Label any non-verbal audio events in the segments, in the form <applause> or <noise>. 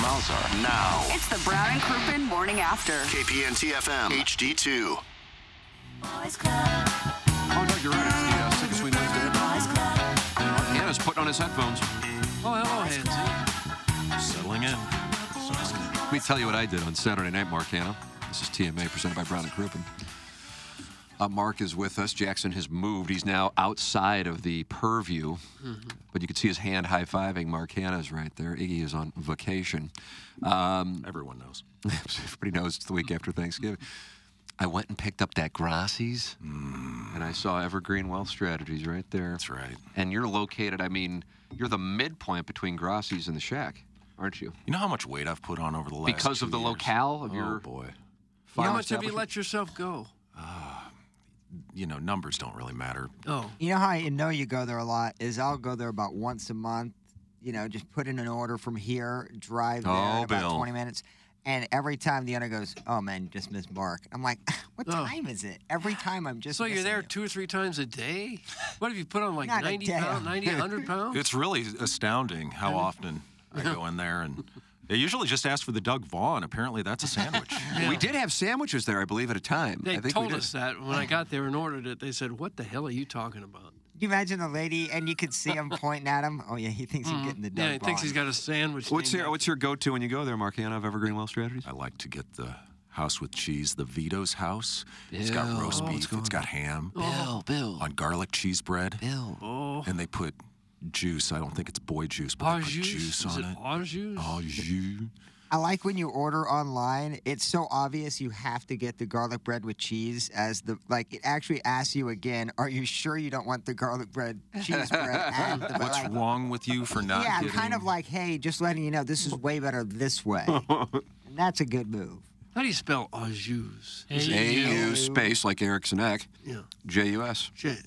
Mouths are. Now, It's the Brown and Crouppen Morning After. KPN TFM HD2. Oh, no, you're right. It's the uh, Sing Sweet Wednesday. Hannah's putting on his headphones. Oh, hello, Hansy. Settling in. Let me tell you what I did on Saturday night, Mark Hannah. This is TMA presented by Brown and Crouppen. Uh, Mark is with us. Jackson has moved. He's now outside of the purview, but you can see his hand high fiving. Mark Hannah's right there. Iggy is on vacation. Um, Everyone knows. <laughs> Everybody knows it's the week after Thanksgiving. I went and picked up that Grassi's, and I saw Evergreen Wealth Strategies right there. That's right. And you're located, I mean, you're the midpoint between Grassi's and the Shack, aren't you? You know how much weight I've put on over the last Because of the years? locale of oh, your boy. farm How much have you let yourself go? You know, numbers don't really matter. Oh, You know how I know you go there a lot is I'll go there about once a month. You know, just put in an order from here, drive oh, there Oh, in about Bill. 20 minutes. And every time the owner goes, "Oh man, just missed Mark." I'm like, <laughs> "What Oh. time is it?" Every time I'm just. so you're there you. two or three times a day? What have you put on, like Not 90 pounds, 90, 100 <laughs> pounds? It's really astounding how often I go in there and <laughs> they usually just ask for the Doug Vaughn. Apparently, that's a sandwich. <laughs> We did have sandwiches there, I believe, at a time. They I think told did. us that when I got there and ordered it. They said, "What the hell are you talking about?" Can you imagine the lady and you could see him pointing at him? Oh yeah, he thinks he's getting the Doug Mm-hmm. Yeah, he thinks he's got a sandwich. What's your What's your go-to when you go there, Mark Hannah of Evergreen Wealth Strategies? I like to get the house with cheese, the Vito's house. It's got Bill. roast Oh, beef, it's got ham Bill, Bill, on garlic cheese bread, Bill. Oh, and they put juice. I don't think it's boy juice, but au they put jus? juice Is on it it. au jus? Au jus. I like when you order online. It's so obvious you have to get the garlic bread with cheese as the like. It actually asks you again. Are you sure you don't want the garlic bread, cheese bread, <laughs> and the What's like, wrong with you for not Yeah, getting? kind of like, hey, just letting you know this is way better this way. <laughs> and that's a good move. How do you spell au jus? Is it A U? U space like Eriksson Ek. Yeah. J U S. J-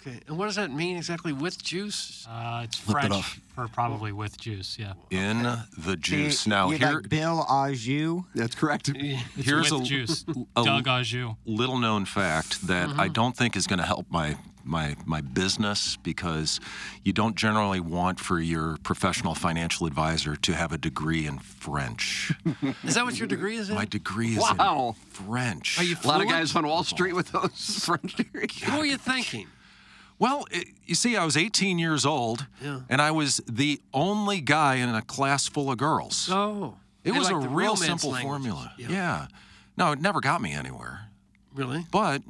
Okay. And what does that mean exactly with juice? Uh, it's Flip it French off. for probably with juice. Yeah. in the juice. You- Now you here, like Bill Ajou. That's correct. <laughs> It's Here's with a- juice. a- Doug Ajou. little known fact that I Mm-hmm. don't think is going to help my my my business because you don't generally want for your professional financial advisor to have a degree in French. <laughs> Is that what your degree is in? my degree is Wow. in French. Are you A lot of fluent? guys on Wall Street with those <laughs> French degrees. What are you thinking? Well, it, you see, I was 18 years old, Yeah. and I was the only guy in a class full of girls. Oh. it was like a real simple languages. formula. Yeah. yeah. No, it never got me anywhere, Really? but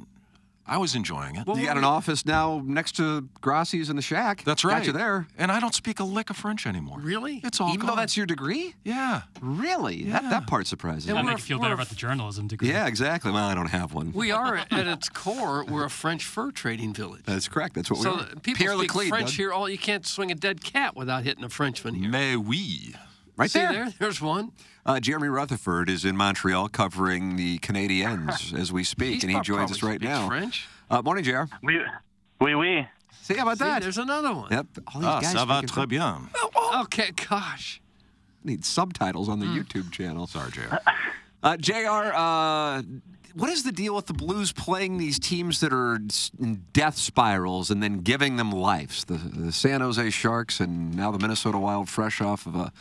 I was enjoying it. What You got an office now next to Grassi's in the shack. That's Got right. you there. And I don't speak a lick of French anymore. Really? It's all Even though that's your degree? Yeah. Really? That, that part surprises me. That'll make you feel better a about the journalism degree. Yeah, exactly. Well, I don't have one. We are at its core. We're a French fur trading village. That's correct. That's what So we are. that people Pierre speak Leclerc, French Doug. here. All you can't swing a dead cat without hitting a Frenchman here. Mais oui. Right See there. there? There's one. Uh, Jeremy Rutherford is in Montreal covering the Canadiens <laughs> as we speak, He's and he joins us right now. French. Uh, morning, JR. Oui, oui, oui. See, how about See, that? there's another one. Yep. All these Ah, guys ça va speaking très French. bien. Okay, gosh. Need subtitles on the Hmm. YouTube channel. Sorry, JR. Uh, JR, uh, what is the deal with the Blues playing these teams that are in death spirals and then giving them lives? The, the San Jose Sharks and now the Minnesota Wild, fresh off of a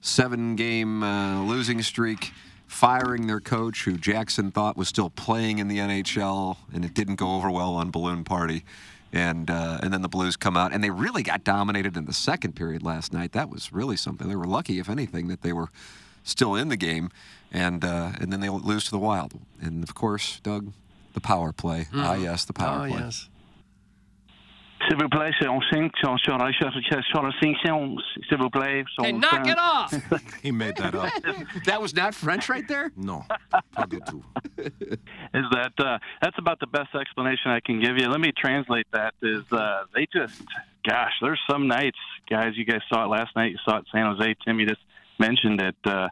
seven game uh, losing streak, firing their coach, who Jackson thought was still playing in the NHL, and it didn't go over well on Balloon Party. And uh, and then the Blues come out, and they really got dominated in the second period last night. That was really something. They were lucky, if anything, that they were still in the game, and uh, and then they lose to the Wild. And of course, Doug, the power play. Ah, yes, the power oh, play. yes. S'il vous plaît, c'est on cinq sur, sur, la- sur, sur le cinq s'il vous plaît. sur Hey, knock it off! <laughs> He made that up. <laughs> That was not French right there. No, pas du tout. <laughs> Is that uh, that's about the best explanation I can give you? Let me translate that. Is uh, they just, gosh, there's some nights, guys. You guys saw it last night. You saw it in San Jose. Timmy just mentioned it. Uh,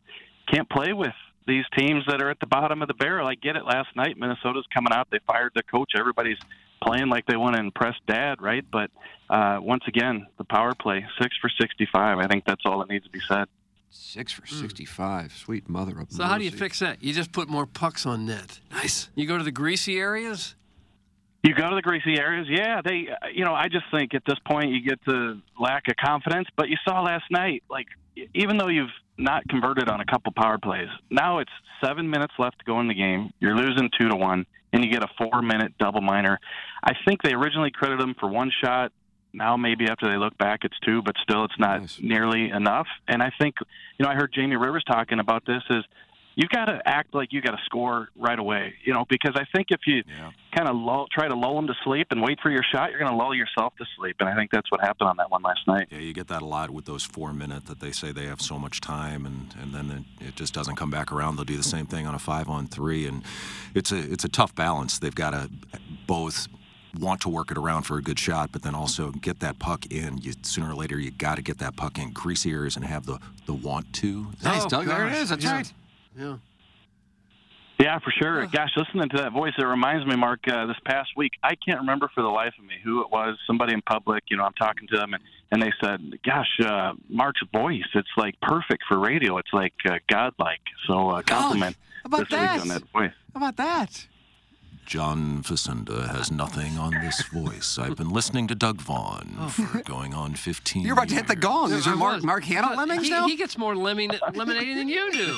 can't play with these teams that are at the bottom of the barrel. I get it. Last night, Minnesota's coming out. They fired the coach. Everybody's playing like they want to impress Dad, right? But uh, once again, the power play, six for 65. I think that's all that needs to be said. Six for 65. Sweet mother of So how do you fix that? You just put more pucks on net. Nice. You go to the greasy areas. You go to the greasy areas, yeah. They, uh, you know, I just think at this point you get the lack of confidence. But you saw last night, like even though you've not converted on a couple power plays, now it's seven minutes left to go in the game. You're losing two to one, and you get a four-minute double minor. I think they originally credited them for one shot. Now maybe after they look back, it's two, but still it's not Nice. nearly enough. And I think, you know, I heard Jamie Rivers talking about this is. You got to act like you got to score right away, you know, because I think if you Yeah. kind of lull, try to lull them to sleep and wait for your shot, you're going to lull yourself to sleep. And I think that's what happened on that one last night. Yeah, you get that a lot with those four minute that they say they have so much time, and, and then it, it just doesn't come back around. They'll do the same thing on a five on three, and it's a it's a tough balance. They've got to both want to work it around for a good shot, but then also get that puck in. You, sooner or later, you got to get that puck in greasy areas and have the the want to. Nice, Oh, Doug. There it gosh, is. That's yeah. right. Yeah. Yeah, for sure. Gosh, listening to that voice, it reminds me, Mark, uh, this past week, I can't remember for the life of me who it was. Somebody in public, you know, I'm talking to them, and, and they said, Gosh, uh, Mark's voice, it's like perfect for radio. It's like uh, godlike. So, uh, compliment about this week that? on that voice. How about that? John Facenda has nothing on this voice. I've been listening to Doug Vaughn oh. for going on 15 You're about to hit the gong. These I are Mark, was. Mark Hanna But lemmings he, now? he gets more lemon, lemonade than you do.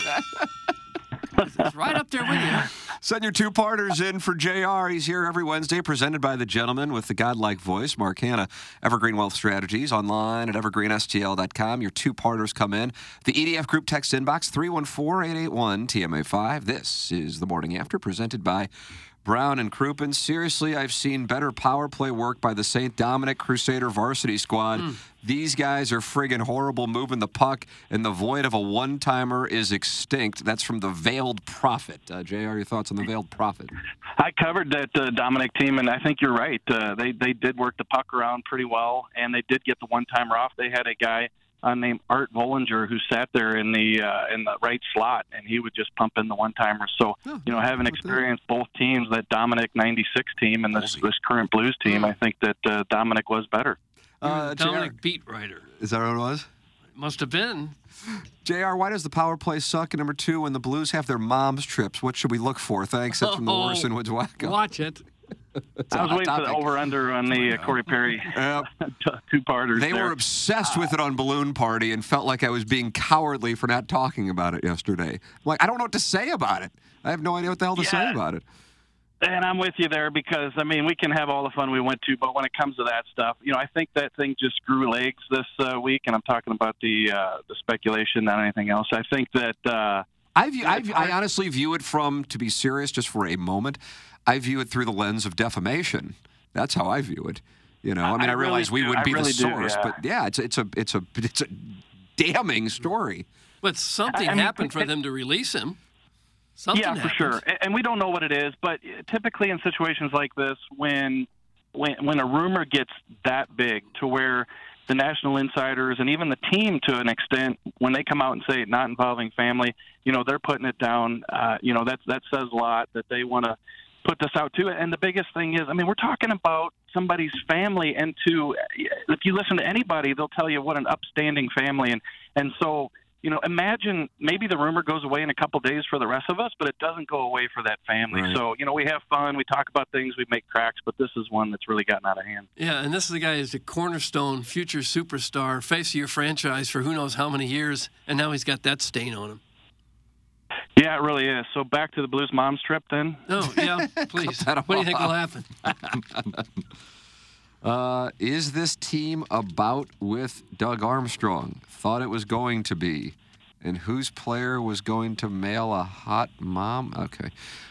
It's right up there with you. Send your two parters in for JR. He's here every Wednesday, presented by the gentleman with the godlike voice, Mark Hanna. Evergreen Wealth Strategies online at evergreenstl.com. Your two parters come in. The EDF Group text inbox 314 881 TMA5. This is the morning after, presented by Brown and Crouppen. Seriously, I've seen better power play work by the St. Dominic Crusader varsity squad. These guys are friggin' horrible moving the puck, and the void of a one timer is extinct. That's from the Veiled Prophet. Uh, JR, your thoughts on the Veiled Prophet? I covered that uh, Dominic team, and I think you're right. Uh, they they did work the puck around pretty well, and they did get the one timer off. They had a guy uh, named Art Vollinger who sat there in the uh, in the right slot, and he would just pump in the one timers. So you know, having experienced both teams, that Dominic '96 team and this this current Blues team, I think that uh, Dominic was better. Uh, JR, Dominic beat writer. is that what it was? Must have been. JR, why does the power play suck? And number two, when the Blues have their mom's trips, what should we look for? Thanks. That's from the Oh, Warson Woods Wacko. Watch it. I was waiting for the over under on the uh, Corey Perry Yep. <laughs> two parters. They there. were obsessed with it on Balloon Party and felt like I was being cowardly for not talking about it yesterday. Like, I don't know what to say about it. I have no idea what the hell to say about it. And I'm with you there because I mean we can have all the fun we went to, but when it comes to that stuff, you know, I think that thing just grew legs this uh, week, and I'm talking about the uh, the speculation, not anything else. I think that uh, I view, I, view- I honestly view it from, to be serious, just for a moment, I view it through the lens of defamation. That's how I view it. You know, I mean, I I, really realize we do. wouldn't I be really the do, source, yeah. but yeah, it's it's a it's a it's a damning story. But something I mean, happened for it- them to release him. Something yeah, for sure, and we don't know what it is, but typically in situations like this, when when when a rumor gets that big to where the national insiders and even the team to an extent when they come out and say not involving family you know they're putting it down uh, you know that that says a lot that they want to put this out too and the biggest thing is i mean we're talking about somebody's family and to if you listen to anybody they'll tell you what an upstanding family and and so you know imagine maybe the rumor goes away in a couple days for the rest of us but it doesn't go away for that family Right. so you know we have fun we talk about things we make cracks but this is one that's really gotten out of hand Yeah, and this is the guy who's a cornerstone, future superstar, face of your franchise for who knows how many years, and now he's got that stain on him. Yeah, it really is. So back to the Blues Moms trip then. No, yeah, <laughs> please. What do you think will happen? <laughs> Uh, is this team about with Doug Armstrong? Thought it was going to be. And whose player was going to mail a hot mom? Okay.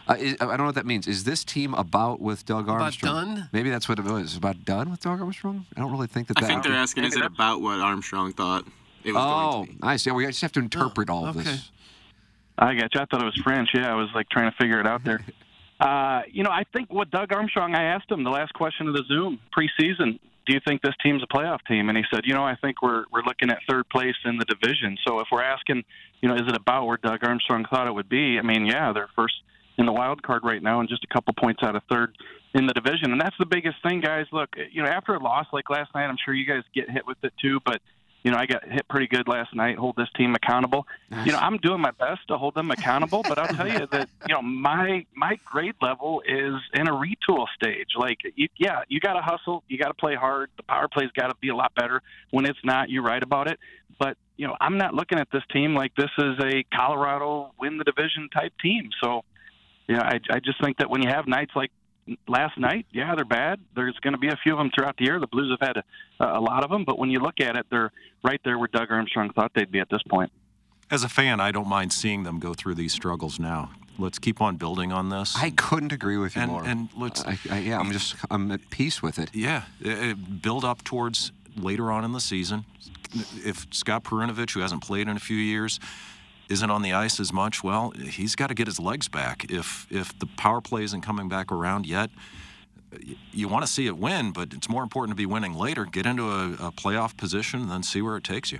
Uh, is, I don't know what that means. Is this team about with Doug Armstrong? About Armstrong? done? Maybe that's what it was. About done with Doug Armstrong? I don't really think that I that. think they're asking, is it about what Armstrong thought it was oh, going to be? I see. We just have to interpret all of this. I got you. I thought it was French. Yeah, I was like trying to figure it out there. <laughs> Uh, you know, I think what Doug Armstrong, I asked him the last question of the Zoom preseason. Do you think this team's a playoff team? And he said, you know, I think we're we're looking at third place in the division. So if we're asking, you know, is it about where Doug Armstrong thought it would be? I mean, yeah, they're first in the wild card right now and just a couple points out of third in the division. And that's the biggest thing, guys. Look, you know, after a loss like last night, I'm sure you guys get hit with it too, but you know, I got hit pretty good last night. Hold this team accountable. You know, I'm doing my best to hold them accountable, but I'll tell you that you know my my grade level is in a retool stage. Like, you, yeah, you got to hustle, you got to play hard. The power play's got to be a lot better. When it's not, you write about it. But you know, I'm not looking at this team like this is a Colorado win the division type team. So, you know, I I just think that when you have nights like last night, yeah, they're bad. There's going to be a few of them throughout the year. The Blues have had a, a lot of them, but when you look at it, they're right there where Doug Armstrong thought they'd be at this point. As a fan, I don't mind seeing them go through these struggles now. Let's keep on building on this. I couldn't agree with you and, more. And let's. I, I, yeah, I'm just I'm at peace with it. Yeah, build up towards later on in the season. If Scott Perunovich, who hasn't played in a few years, isn't on the ice as much, well, he's got to get his legs back. If if the power play isn't coming back around yet, you want to see it win, but it's more important to be winning later. Get into a, a playoff position, and then see where it takes you.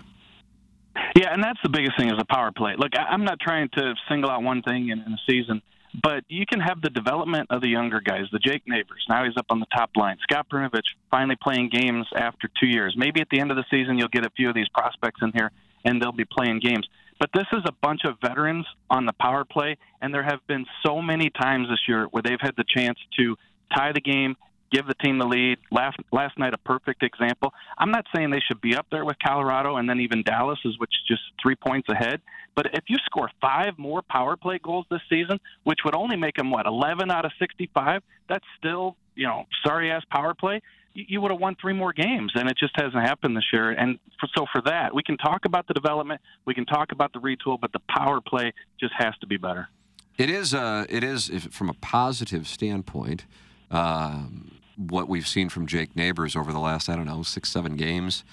Yeah, and that's the biggest thing is the power play. Look, I- I'm not trying to single out one thing in, in a season, but you can have the development of the younger guys, the Jake Neighbours. Now he's up on the top line. Scott Perunovich finally playing games after two years. Maybe at the end of the season you'll get a few of these prospects in here and they'll be playing games. But this is a bunch of veterans on the power play, and there have been so many times this year where they've had the chance to tie the game, give the team the lead. Last last night, a perfect example. I'm not saying they should be up there with Colorado and then even Dallas is which is just three points ahead. But if you score five more power play goals this season, which would only make them what 11 out of 65, that's still you know sorry ass power play. You, would have won three more games, and it just hasn't happened this year. And for, so for that, we can talk about the development, we can talk about the retool, but the power play just has to be better. It is. Uh, it is if, from a positive standpoint. Um, what we've seen from Jake Neighbours over the last, I don't know, six, seven games.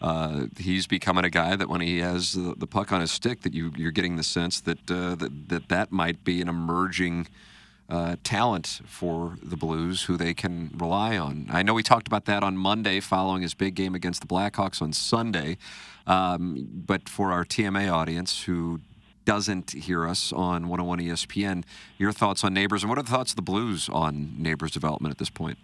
Uh, he's becoming a guy that when he has the, the puck on his stick, that you, you're getting the sense that uh, that, that that might be an emerging uh, talent for the Blues who they can rely on. I know we talked about that on Monday following his big game against the Blackhawks on Sunday. Um, but for our TMA audience who doesn't hear us on 101 ESPN, your thoughts on Neighbours and what are the thoughts of the Blues on Neighbours development at this point?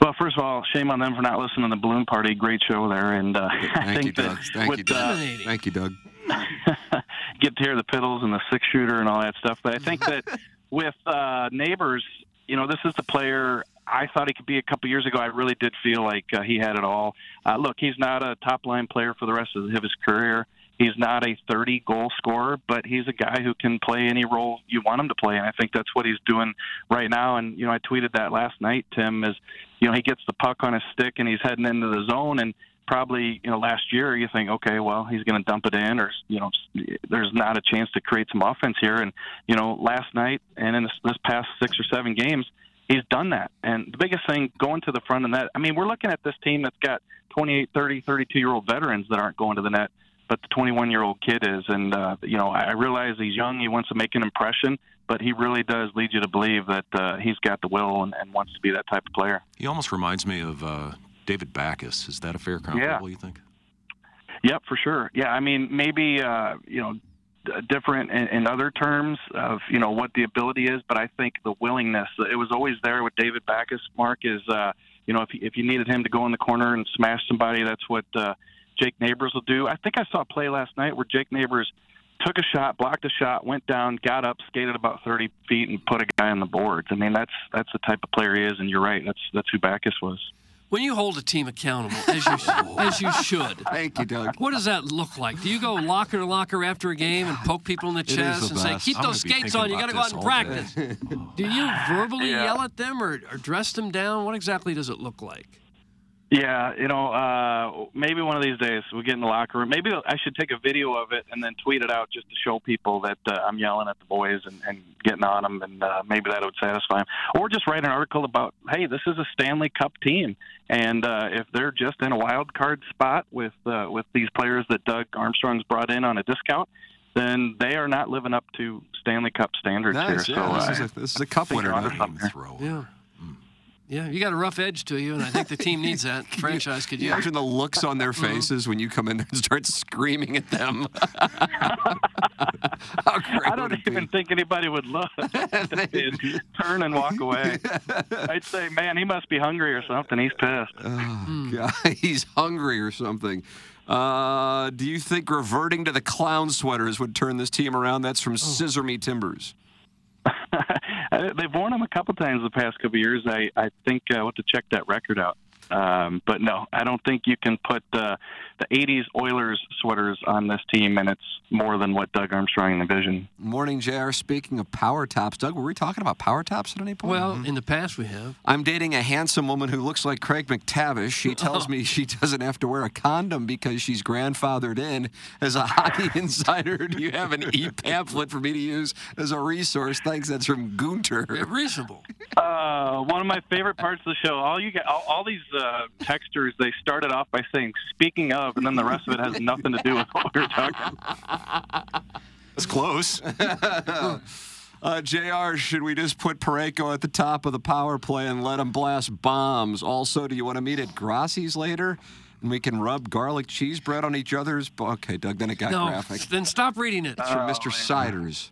Well, first of all, shame on them for not listening to the balloon party. Great show there, and uh, <laughs> I Thank think you, Doug. that Thank with, you, Doug. uh, Thank you, Doug. <laughs> get to hear the piddles and the six shooter and all that stuff. But I think that <laughs> with uh, neighbors, you know, this is the player I thought he could be a couple years ago. I really did feel like uh, he had it all. Uh, look, he's not a top line player for the rest of his career. He's not a 30 goal scorer, but he's a guy who can play any role you want him to play, and I think that's what he's doing right now. And you know, I tweeted that last night. Tim is, you know, he gets the puck on his stick and he's heading into the zone, and probably you know last year you think, okay, well he's going to dump it in, or you know, there's not a chance to create some offense here. And you know, last night and in this, this past six or seven games, he's done that. And the biggest thing going to the front of the net, I mean, we're looking at this team that's got 28, 30, 32 year old veterans that aren't going to the net, but the 21 year old kid is. And, uh, you know, I realize he's young, he wants to make an impression, but he really does lead you to believe that uh, he's got the will and, and wants to be that type of player. He almost reminds me of uh, David Backes. Is that a fair comparable, you think? Yep, for sure. Yeah, I mean, maybe uh, you know, different in, in other terms of you know what the ability is, but I think the willingness it was always there with David Backes. Mark is uh, you know if if you needed him to go in the corner and smash somebody, that's what uh, Jake Neighbours will do. I think I saw a play last night where Jake Neighbours took a shot, blocked a shot, went down, got up, skated about 30 feet, and put a guy on the boards. I mean, that's that's the type of player he is, and you're right. That's that's who Backes was. When you hold a team accountable, as you <laughs> as you should. Thank you, Doug. What does that look like? Do you go locker to locker after a game and poke people in the chest the and say, "Keep I'm those skates on. You got to go out and practice." Do you verbally Yeah. yell at them or, or dress them down? What exactly does it look like? Yeah, you know, uh, maybe one of these days we get in the locker room. Maybe I should take a video of it and then tweet it out just to show people that uh, I'm yelling at the boys and, and getting on them, and uh, maybe that would satisfy them. Or just write an article about, hey, this is a Stanley Cup team, and uh, if they're just in a wild card spot with uh, with these players that Doug Armstrong's brought in on a discount, then they are not living up to Stanley Cup standards Nice, here. yeah, so this uh, is a- this is a cup winner you're onto now. Throw. Yeah. Yeah, you got a rough edge to you, and I think the team needs that. <laughs> Franchise could you use. imagine the looks on their Mm-hmm. faces when you come in there and start screaming at them? <laughs> How great I don't would even be? think anybody would look. <laughs> They'd turn and walk away. I'd say, man, he must be hungry or something. He's pissed. Oh, God, he's hungry or something. Uh, do you think reverting to the clown sweaters would turn this team around? That's Oh. from Scissor Me Timbers. They've worn them a couple times the past couple years. I I think uh, I want to check that record out. Um, but no, I don't think you can put uh, the '80s Oilers sweaters on this team, and it's more than what Doug Armstrong envisioned. Morning, JR. Speaking of power tops, Doug, were we talking about power tops at any point? Well, in the past we have. I'm dating a handsome woman who looks like Craig MacTavish. She tells <laughs> me she doesn't have to wear a condom because she's grandfathered in. As a hockey <laughs> insider, do you have an e pamphlet <laughs> for me to use as a resource? Thanks. That's from Gunter. Reasonable. Uh, one of my favorite parts of the show. All you get, all, all these uh, texters, they started off by saying "speaking of," and then the rest of it has nothing to do with what we're talking. <laughs> That's close. <laughs> uh, JR, should we just put Parayko at the top of the power play and let him blast bombs? Also, do you want to meet at Grassi's later? And we can rub garlic cheese bread on each other's. Okay, Doug, then it got no, graphic. then stop reading it. It's from Mr. Siders.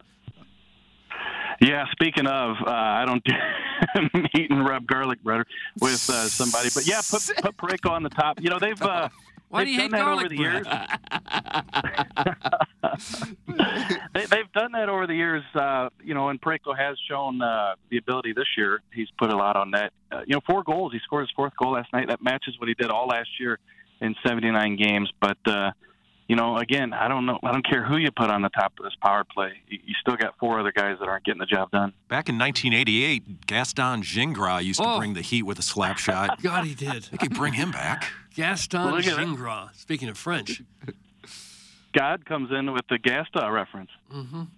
Yeah, speaking of, uh, I don't <laughs> meet and rub garlic bread with uh, somebody, but yeah, put put Parayko on the top. You know they've uh, <laughs> Why they've you done hate that over garlic the years. <laughs> they, they've done that over the years, uh, you know, and Parayko has shown uh, the ability this year. He's put a lot on that. Uh, you know, four goals. He scored his fourth goal last night. That matches what he did all last year in 79 games. But uh, you know, again, I don't know. I don't care who you put on the top of this power play. You, you still got four other guys that aren't getting the job done. Back in 1988, Gaston Gingras used to Oh. bring the heat with a slap shot. <laughs> God, he did. They could bring him back. Gaston Look. Gingras. Speaking of French. God comes in with the Gasta reference.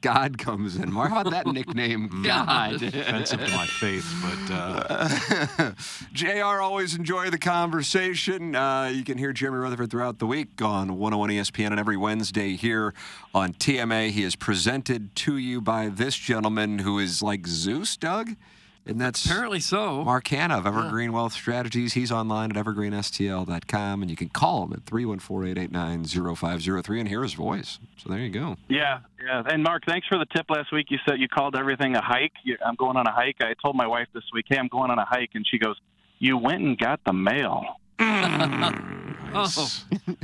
God comes in. Mark, how about that nickname? <laughs> God. <laughs> Offensive to my faith, but uh, <laughs> JR, always enjoy the conversation. Uh, you can hear Jeremy Rutherford throughout the week on 101 ESPN and every Wednesday here on TMA. He is presented to you by this gentleman who is like Zeus, Doug. And that's Apparently so. Mark Hanna of Evergreen Wealth Strategies. He's online at evergreenstl.com, and you can call him at 314-889-0503 and hear his voice. So there you go. Yeah, yeah. And Mark, thanks for the tip last week. You said you called everything a hike. I'm going on a hike. I told my wife this week, "Hey, I'm going on a hike," and she goes, "You went and got the mail." Mm. <laughs> Oh,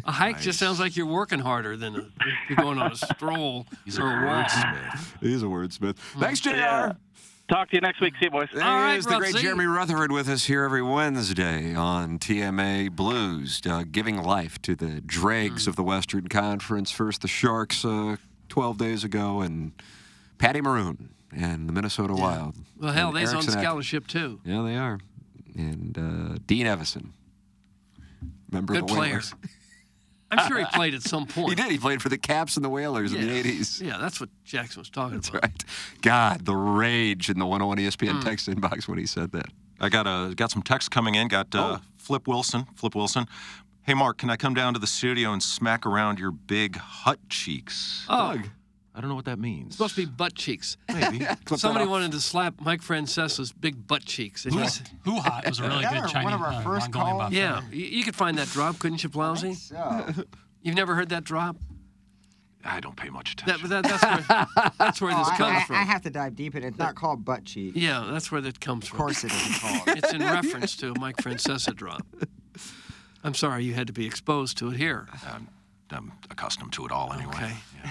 a hike just sounds like you're working harder than a, you're going on a <laughs> stroll He's or a walk. He's a wordsmith. Hmm. Thanks, JR. Yeah. Talk to you next week. See you, boys. There All he right, is, the great Ruffsy. Jeremy Rutherford with us here every Wednesday on TMA Blues, uh, giving life to the dregs Hmm. of the Western Conference. First, the Sharks uh, 12 days ago, and Patty Maroon and the Minnesota Wild. Well, hell, they're on Eriksson Ek- scholarship too. Yeah, they are. And uh, Dean Evason. Remember Good the player. <laughs> I'm sure he played at some point. He did. He played for the Caps and the Whalers in the 80s. Yeah, that's what Jackson was talking That's about. right. God, the rage in the 101 ESPN Mm. text inbox when he said that. I got a got some text coming in. Got Oh. uh, Flip Wilson. Flip Wilson. Hey Mark, can I come down to the studio and smack around your big hut cheeks? Oh, Doug. I don't know what that means. supposed to be butt cheeks. Maybe. <laughs> Somebody wanted to slap Mike Francesa's big butt cheeks, and he's Hoo Ha was a really That good our- Chinese one of our uh, first Mongolian calls? buffet. yeah. You, you could find that drop, couldn't you, Blousy? So, You've never heard that drop? I don't pay much That, attention. that, that's where that's where <laughs> Oh, this I, comes I, from. I have to dive deep in it. It's not called butt cheek. yeah, that's where that comes from. Of from. course it isn't called. <laughs> It's in reference to a Mike Francesa drop. I'm sorry you had to be exposed to it here. I'm, I'm accustomed to it all anyway. Okay. Yeah.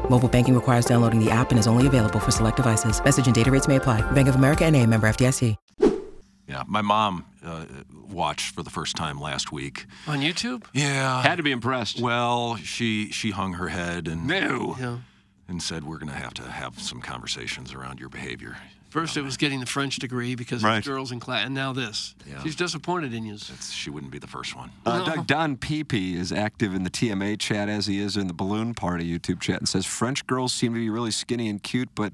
Mobile banking requires downloading the app and is only available for select devices. Message and data rates may apply. Bank of America and a member FDIC. Yeah, my mom uh, watched for the first time last week. On YouTube? Yeah. Had to be impressed. Well, she she hung her head and No. Yeah. and said we're going to have to have some conversations around your behavior. First, it was getting the French degree because Right. of girls in class, and now this. Yeah. She's disappointed in you. It's, she wouldn't be the first one. Uh, Doug, Don Peepee is active in the TMA chat as he is in the Balloon Party YouTube chat and says French girls seem to be really skinny and cute, but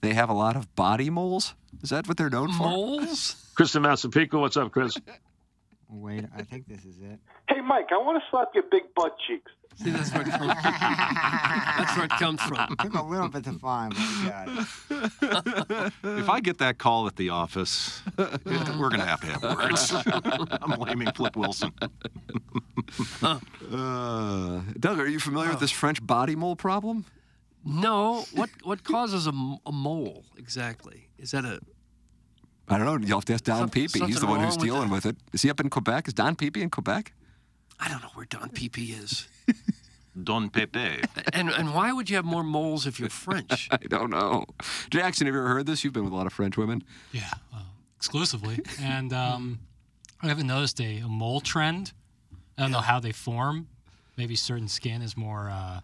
they have a lot of body moles. Is that what they're known for? Moles? Chris in Massapequa. What's up, Chris? <laughs> Wait, I think this is it. Hey, Mike, I want to slap your big butt cheeks. See, that's where it comes from. That's where it comes from. Took a little bit to find, but we got it. if I get that call at the office, we're going to have to have words. I'm blaming Flip Wilson. Uh, Doug, are you familiar with this French body mole problem? No. What what causes a, m- a mole exactly? Is that a I don't know. You'll have to ask Don Some- Peepee. He's the one who's wrong with dealing with it. Is he up in Quebec? Is Don Peepee in Quebec? I don't know where Don Pepe is. <laughs> Don Pepe. And and why would you have more moles if you're French? <laughs> I don't know. Jackson, have you ever heard this? You've been with a lot of French women. Yeah, uh, exclusively. and um, I haven't noticed a, a mole trend. I don't know how they form. Maybe certain skin is more uh,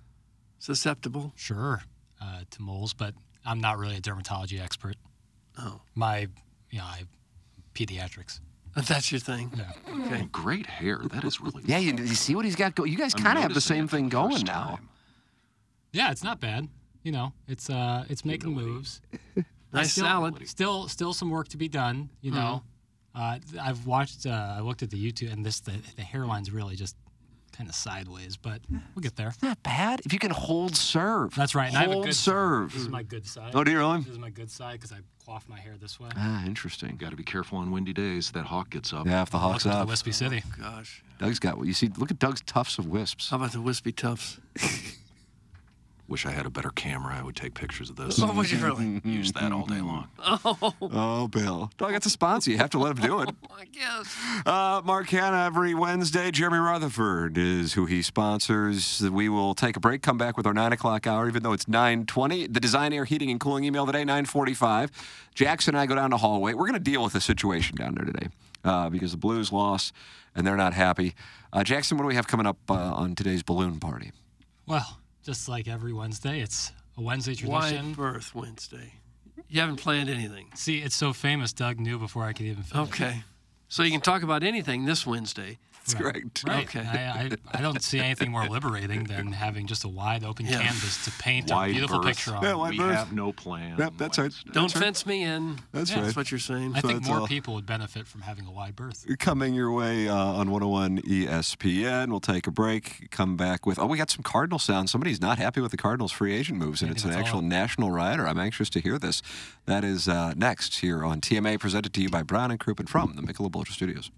susceptible. Sure, uh, to moles, but I'm not really a dermatology expert. Oh, my, you know, I pediatrics. That's your thing. Yeah. Okay. Great hair. That is really. Yeah, you, you see what he's got going. You guys kind of have the same thing the going first now. Yeah, it's not bad. You know, it's uh, it's making moves. <laughs> Nice still, salad. Still, still some work to be done. You know, uh, I've watched. Uh, I looked at the YouTube, and this the the hairline's really just kind of sideways, but we'll get there. Not bad. If you can hold serve. That's right. And I have a Hold good serve. This is my good side. Oh, do you really? This is my good side because I coif my hair this way. Ah, interesting. Got to be careful on windy days. That hawk gets up. Yeah, if the hawk's Welcome to. Wispy City. Gosh. Doug's got what you see. Look at Doug's tufts of wisps. How about the wispy tufts? <laughs> Wish I had a better camera. I would take pictures of this. <laughs> Oh, would you really? <laughs> Use that all day long. <laughs> Oh, Oh, Bill. Doug, that's a sponsor. You have to let him do it. I guess. Uh, Mark Hanna every Wednesday. Jeremy Rutherford is who he sponsors. We will take a break, come back with our 9 o'clock hour, even though it's 9.20. The Design Air Heating and Cooling email today, 9.45. Jackson and I go down to hallway. We're going to deal with the situation down there today uh, because the Blues lost and they're not happy. Uh, Jackson, what do we have coming up uh, on today's balloon party? Well, just like every Wednesday, it's a Wednesday tradition. birth Wednesday. You haven't planned anything. See, it's so famous. Doug knew before I could even finish. Okay. So you can talk about anything this Wednesday. That's correct. Right. Okay. I, I, I don't see anything more liberating than having just a wide open Yeah. canvas to paint a beautiful berth. picture on. Yeah, wide we berth. have no plan. Yep, that's right. Don't That's right. fence me in. That's Yeah, right. That's what you're saying. I think more all. people would benefit from having a wide berth. coming your way uh, on 101 ESPN. We'll take a break, come back with, oh, we got some Cardinal sound. Somebody's not happy with the Cardinals free agent moves, and it's an actual all. national rioter. I'm anxious to hear this. That is uh, next here on TMA, presented to you by Brown and Crouppen from the Michelob Ultra Studios.